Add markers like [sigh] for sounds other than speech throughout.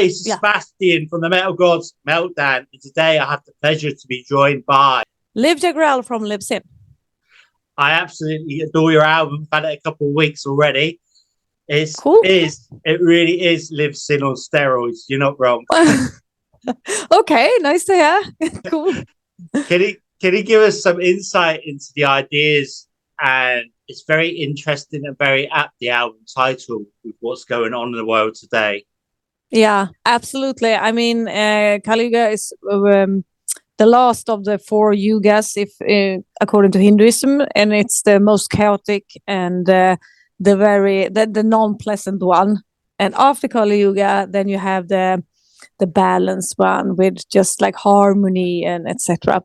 Hey, it's Yeah. Sebastian from the Metal Gods Meltdown. And today I have the pleasure to be joined by. Liv Jagrell from Liv Sin. I absolutely adore your album. I've had it a couple of weeks already. It's Cool. is it really is Liv Sin on steroids. You're not wrong. [laughs] okay, nice to hear. [laughs] cool. Can he can he give us some insight into the ideas? And it's very interesting and very apt the album title with what's going on in the world today. Yeah, absolutely. I mean, uh, Kali Yuga is um, the last of the four yugas, if uh, according to Hinduism, and it's the most chaotic and uh, the very the, the non-pleasant one. And after Kali Yuga, then you have the the balanced one with just like harmony and etc.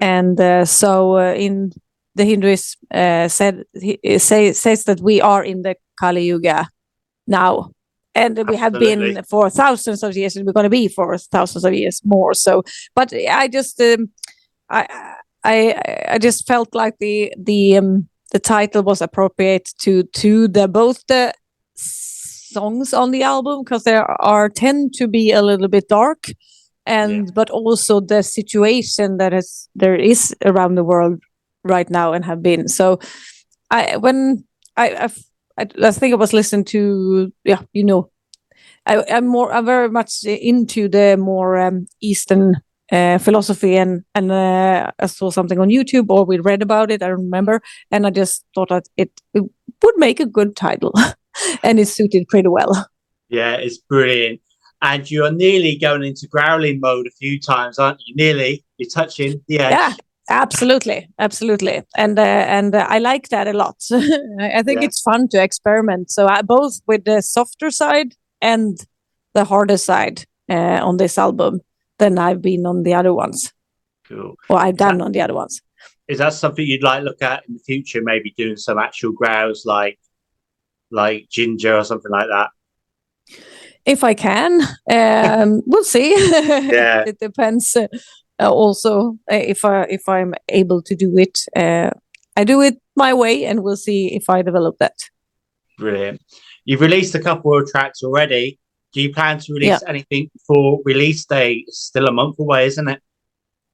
And uh, so uh, in the Hinduism uh, said he, say, says that we are in the Kali Yuga now and we have been for thousands of years and we're going to be for thousands of years more so. But i just um, i i i just felt like the the um, the title was appropriate to to the both the songs on the album because there are tend to be a little bit dark and but also the situation that is there is around the world right now and have been. So i when i I've, I, I think I was listening to yeah you know I, I'm more I'm very much into the more um, Eastern uh, philosophy and and uh, I saw something on YouTube or we read about it I don't remember and I just thought that it, it would make a good title [laughs] and it suited pretty well. Yeah, it's brilliant. And you're nearly going into growling mode a few times, aren't you? Nearly. You're touching the edge. Yeah, absolutely, absolutely, and uh, and uh, I like that a lot. [laughs] I think Yeah. it's fun to experiment. So I, both with the softer side and the harder side uh, on this album than I've been on the other ones, Cool. or I've done on the other ones. Is that something you'd like to look at in the future? Maybe doing some actual growls like like ginger or something like that. If I can, um, we'll see. [laughs] Yeah. it depends. Uh, also, uh, if I if I'm able to do it, uh, I do it my way, and we'll see if I develop that. Brilliant. You've released a couple of tracks already. Do you plan to release anything for release day? It's still a month away, isn't it?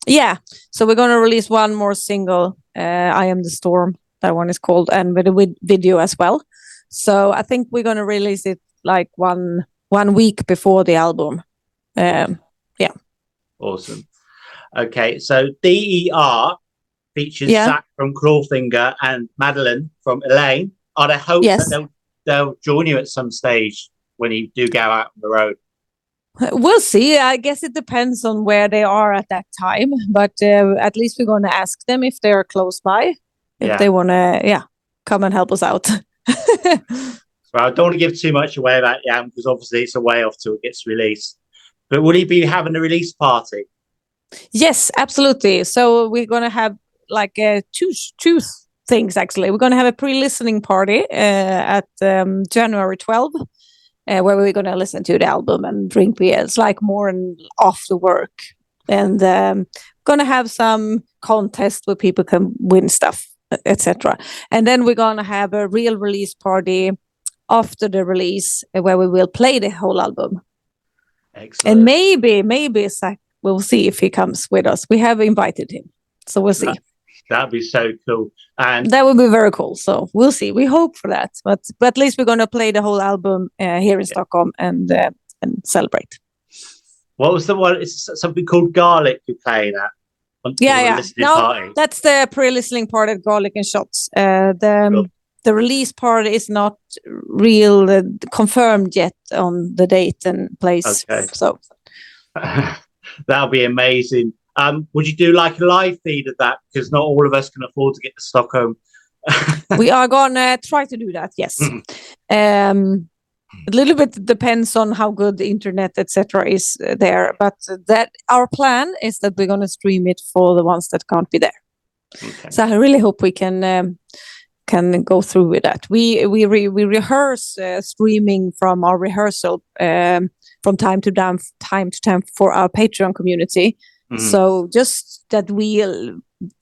Yeah, so we're gonna release one more single. Uh, I am the storm. That one is called, and with a vid- video as well. So I think we're gonna release it like one one week before the album. Um, Awesome. Okay, so DER features Yeah. Zach from Clawfinger and Madeline from Eleine. Are there hopes Yes. that they'll, they'll join you at some stage when you do go out on the road? we'll see. I guess it depends on where they are at that time, but uh, at least we're gonna ask them if they are close by, if Yeah. they wanna, yeah, come and help us out. [laughs] Well, I don't want to give too much away about the album because obviously it's a way off till it gets released. But will he be having a release party? Yes, absolutely. So we're gonna have like uh, two two things actually. We're gonna have a pre-listening party uh, at um, January 12, uh, where we're gonna listen to the album and drink beers, like more and after work, and um, gonna have some contest where people can win stuff, etc. And then we're gonna have a real release party after the release, where we will play the whole album. Excellent. And maybe, maybe Zach, we'll see if he comes with us. We have invited him. So we'll see. Right. That'd be so cool. And That would be very cool. So we'll see. We hope for that. But but at least we're going to play the whole album uh, here in Stockholm and uh, and celebrate. what was the one? It's something called Garlic you played at. on- Yeah, yeah. No, party. That's the pre-listening part at Garlic and Shots. Uh, the um, Cool. the release part is not real uh, confirmed yet on the date and place. Okay. So [laughs] That'll be amazing. Um, would you do like a live feed of that? Because not all of us can afford to get to Stockholm. [laughs] we are gonna try to do that yes Mhm. um a little bit depends on how good the internet etc is uh, there but that our plan is that we're going to stream it for the ones that can't be there Okay. so i really hope we can um, can go through with that we we re- we rehearse uh, streaming from our rehearsal um, from time to time time to time for our patreon community Mhm. so just that we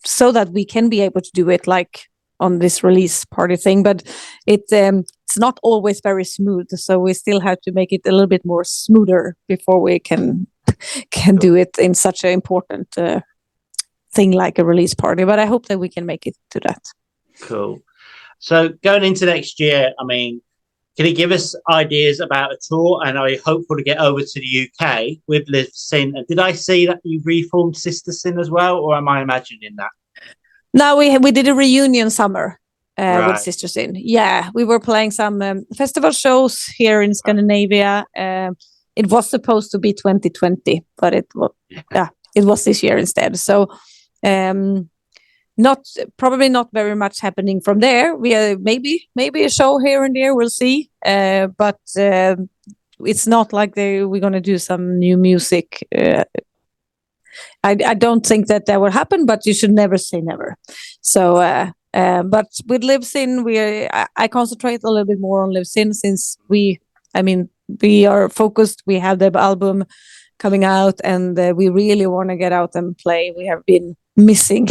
so that we can be able to do it like on this release party thing, but it um, it's not always very smooth. So we still have to make it a little bit more smoother before we can [laughs] can do it in such an important uh, thing like a release party. But I hope that we can make it to that. Cool. So going into next year, I mean, can you give us ideas about a tour? And are you hopeful to get over to the UK with Liv Sin? And did I see that you reformed Sister Sin as well, or am I imagining that? No, we we did a reunion summer uh, right. with Sister Sin. Yeah, we were playing some um, festival shows here in Scandinavia. Um, it was supposed to be 2020, but it was yeah, it was this year instead. So um, not probably not very much happening from there. We are maybe maybe a show here and there. We'll see. Uh, but uh, it's not like they we're gonna do some new music. Uh, I I don't think that that will happen. But you should never say never. So. Uh, uh, but with Liv Sin, we I, I concentrate a little bit more on Liv Sin since we, I mean, we are focused. We have the album coming out, and uh, we really want to get out and play. We have been missing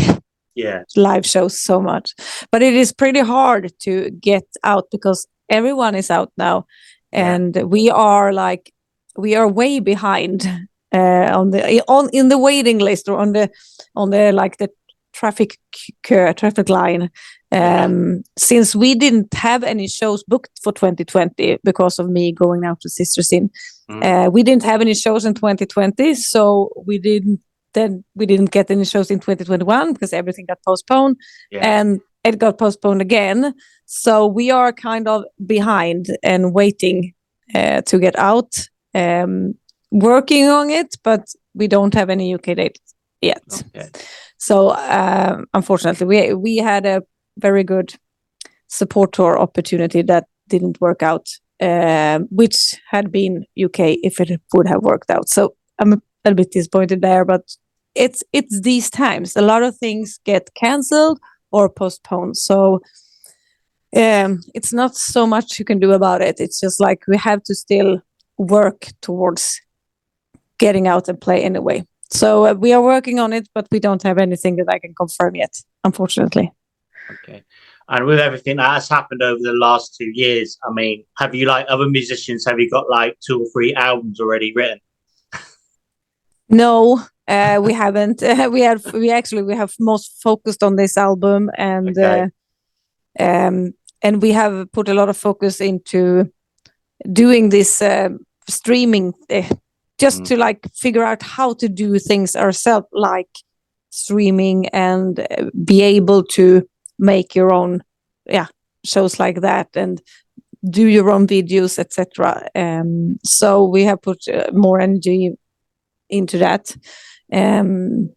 yeah live shows so much but it is pretty hard to get out because everyone is out now and yeah. we are like we are way behind uh, on the on in the waiting list or on the on the like the traffic traffic line um, since we didn't have any shows booked for 2020 because of me going out to Sister Sin. Mm. Uh, we didn't have any shows in 2020, so we didn't then we didn't get any shows in 2021 because everything got postponed yeah. and it got postponed again so we are kind of behind and waiting uh, to get out um, working on it but we don't have any uk dates yet okay. so uh, unfortunately we we had a very good support tour opportunity that didn't work out uh, which had been uk if it would have worked out so i'm a little bit disappointed there but it's it's these times. A lot of things get canceled or postponed. So um, it's not so much you can do about it. It's just like we have to still work towards getting out and play anyway. So uh, we are working on it but we don't have anything that i can confirm yet unfortunately. Okay. And with everything that has happened over the last two years i mean have you like other musicians have you got like two or three albums already written? No uh, we haven't. Uh, [laughs] we have. We actually we have most focused on this album, and okay. uh, um, and we have put a lot of focus into doing this uh, streaming, uh, just mm. to like figure out how to do things ourselves, like streaming, and uh, be able to make your own, yeah, shows like that, and do your own videos, etc. Um, so we have put more energy into that um,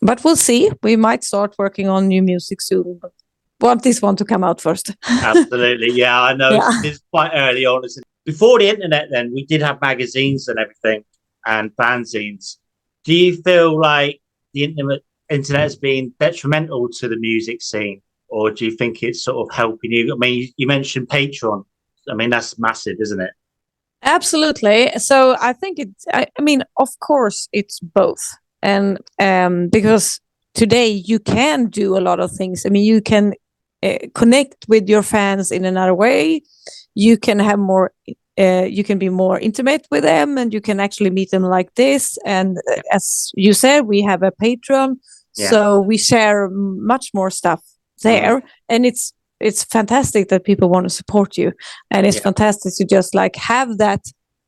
but we'll see. We might start working on new music soon. But want this one to come out first. [laughs] Absolutely, yeah. I know yeah. It's, it's, quite early on. Before the internet, then we did have magazines and everything and fanzines. Do you feel like the internet internet has been detrimental to the music scene, or do you think it's sort of helping you? I mean, you mentioned Patreon. I mean, that's massive, isn't it? Absolutely. So I think it's. I, I mean, of course, it's both and um, because today you can do a lot of things i mean you can uh, connect with your fans in another way you can have more uh, you can be more intimate with them and you can actually meet them like this and uh, as you said we have a patreon yeah. so we share much more stuff there mm-hmm. and it's it's fantastic that people want to support you and it's yeah. fantastic to just like have that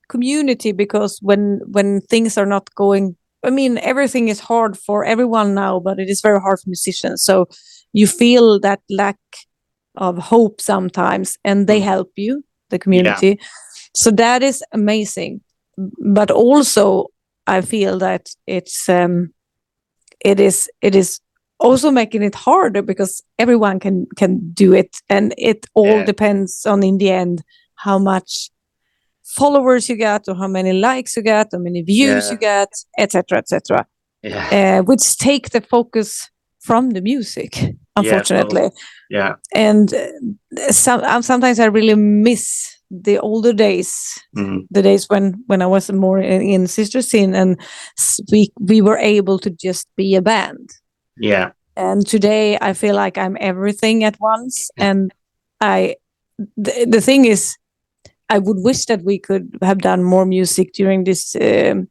community because when when things are not going I mean, everything is hard for everyone now, but it is very hard for musicians. So you feel that lack of hope sometimes, and they mm. help you, the community. Yeah. So that is amazing. But also, I feel that it's um, it is it is also making it harder because everyone can can do it, and it all yeah. depends on in the end how much followers you get or how many likes you get how many views yeah. you get etc etc yeah. uh, which take the focus from the music unfortunately yeah, and uh, some, um, sometimes i really miss the older days mm. the days when when i was more in, in Sister Sin and we we were able to just be a band yeah and today I feel like I'm everything at once. And I, the, the thing is, I would wish that we could have done more music during this um,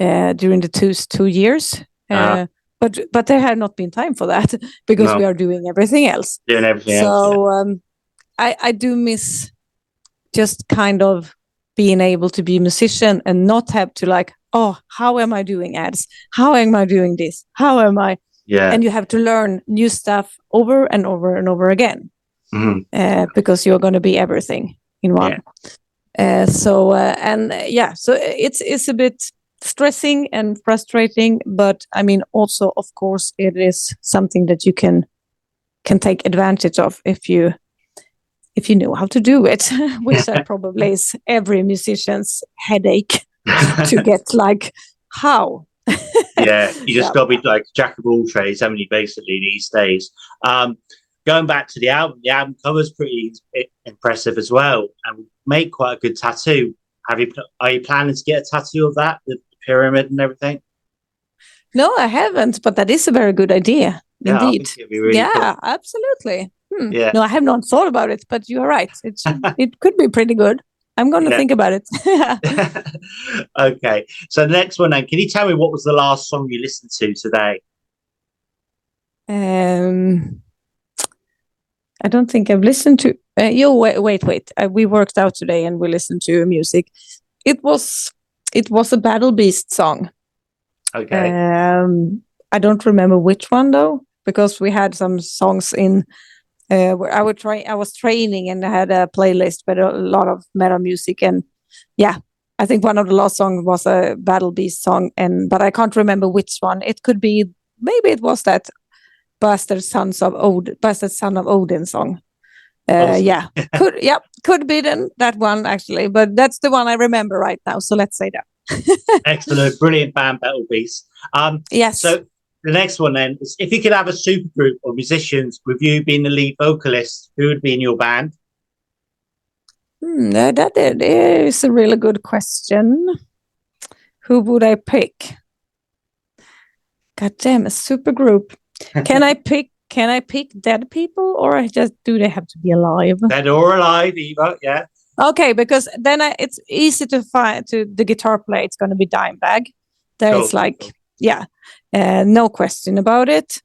uh, during the two two years. Uh, Uh-huh. but but there had not been time for that [laughs] because No. we are doing everything else. Doing everything else. So um, I I do miss just kind of being able to be a musician and not have to like oh how am I doing ads how am I doing this how am I Yeah. and you have to learn new stuff over and over and over again Mhm. uh, because you're going to be everything in one. Uh, so uh, and uh, yeah, so it's it's a bit stressing and frustrating, but I mean also of course it is something that you can can take advantage of if you if you know how to do it, [laughs] which I probably is every musician's headache [laughs] to get like how. yeah, you just [laughs] Yeah. got to be like jack of all trades, haven't you? Basically, these days. Um, going back to the album, the album cover's pretty impressive as well, and make quite a good tattoo. Have you? Are you planning to get a tattoo of that, the pyramid and everything? No, I haven't, but that is a very good idea. Yeah, Indeed. really yeah, absolutely. Hmm. Yeah. No, I have not thought about it, but you're right. It's [laughs] it could be pretty good. I'm going to Yeah. think about it. [laughs] [laughs] okay, so the next one then. Can you tell me what was the last song you listened to today? um, I don't think I've listened to. Uh, yo, wait, wait, wait. Uh, we worked out today and we listened to music. It was it was a Battle Beast song. Okay, Um, I don't remember which one though, because we had some songs in uh, where I would try. I was training and I had a playlist with a lot of metal music, and yeah, I think one of the last songs was a Battle Beast song, and but I can't remember which one. It could be maybe it was that Bastard Sons of Od, Bastard Son of Odin song. Uh, yeah, [laughs] could yeah, could be then that one actually, but that's the one I remember right now. So let's say that. [laughs] excellent, brilliant band, Battle Beast. Um, Yes. So the next one then is if you could have a supergroup of musicians with you being the lead vocalist, who would be in your band? Hmm, that, is a really good question. Who would I pick? God damn, a super group. Can I pick? Can I pick dead people, or I just do they have to be alive? Dead or alive, Eva? Yeah. Okay, because then I, it's easy to find. To the guitar player, it's going to be Dimebag. There Cool, it's like, cool. yeah, uh, no question about it.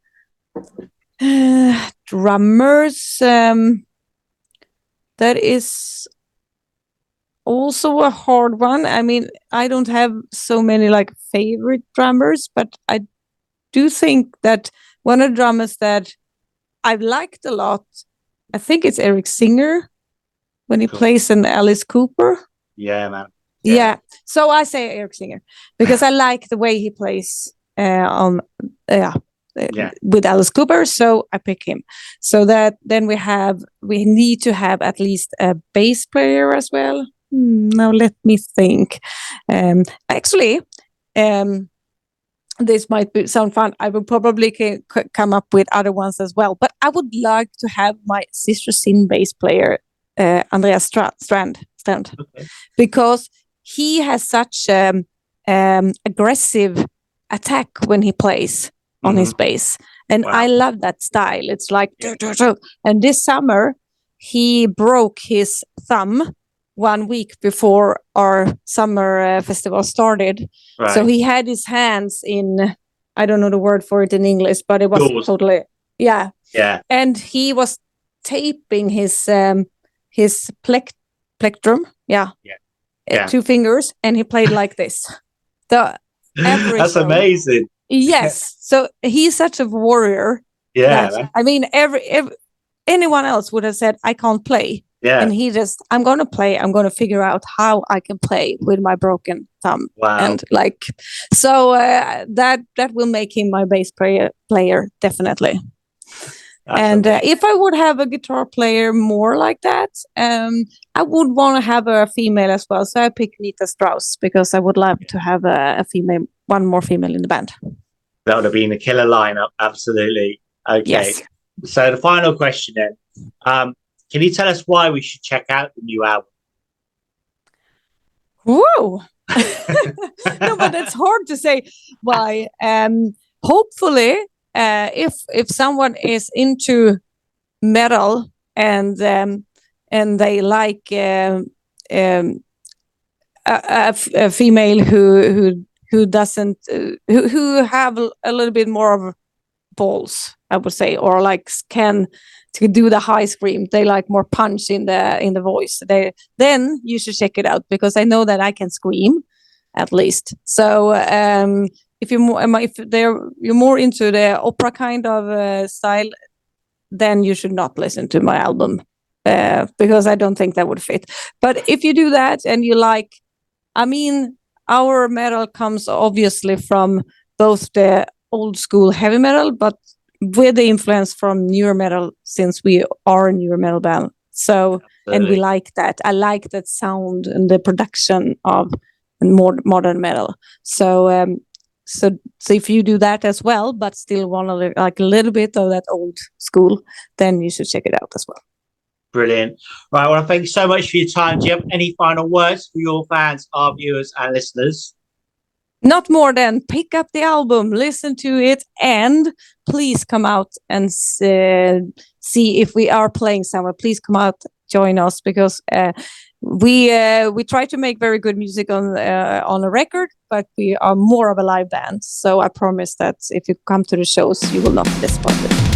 Uh, [sighs] drummers. Um, that is also a hard one. I mean, I don't have so many like favorite drummers, but I do think that one of the drummers that I've liked a lot, I think it's Eric Singer when he Cool. plays an Alice Cooper. Yeah, man. Yeah. Yeah. So I say Eric Singer because I like the way he plays uh, on yeah. uh, Yeah. with Alice Cooper, so I pick him. So that then we have we need to have at least a bass player as well. Hmm, now let me think. Um, actually, um, this might be, sound fun. I will probably c- come up with other ones as well. But I would like to have my Sister Sin bass player, uh, Andreas Stra- Strand, Strand, Okay. because he has such um, um, aggressive attack when he plays on his bass, and Mm-hmm. Wow. I love that style. It's like, [laughs] and this summer he broke his thumb one week before our summer uh, festival started. Right. So he had his hands in, I don't know the word for it in English, but it was Gauze. totally, yeah. yeah. And he was taping his um his plec- plectrum, yeah, Yeah. uh, Yeah. two fingers, and he played like this. [laughs] The [laughs] That's show. amazing. yes, [laughs] so he's such a warrior. Yeah. that- I mean, every, every anyone else would have said, "I can't play," Yeah. and he just, "I'm going to play. I'm going to figure out how I can play with my broken thumb." wow. and like so uh, that that will make him my bass player player definitely That's and uh, if i would have a guitar player more like that um i would want to have a female as well so i picked nita strauss because i would love to have a, a female one more female in the band that would have been a killer lineup. Absolutely. Okay. yes So the final question then. Um, can you tell us why we should check out the new album? Whoa! [laughs] no, but it's hard to say why. Um, hopefully, uh, if if someone is into metal and um, and they like um, um, a, a, female who who who doesn't uh, who who have a little bit more of balls, I would say, or like can to do the high scream. They like more punch in the in the voice. They then you should check it out because I know that I can scream at least. So um, if you're more if they're you're more into the opera kind of uh, style, then you should not listen to my album uh, because I don't think that would fit. But if you do that and you like, I mean, our metal comes obviously from both the old school heavy metal, but with the influence from newer metal since we are a newer metal band. So Absolutely. and we like that. I like that sound and the production of more modern metal. So um, so so if you do that as well, but still want to like a little bit of that old school, then you should check it out as well. Brilliant. Right. Well, thank you so much for your time. Do you have any final words for your fans, our viewers, and listeners? Not more than pick up the album, listen to it, and please come out and uh, see if we are playing somewhere. Please come out, join us because uh, we uh, we try to make very good music on uh, on a record, but we are more of a live band. So I promise that if you come to the shows, you will not be disappointed.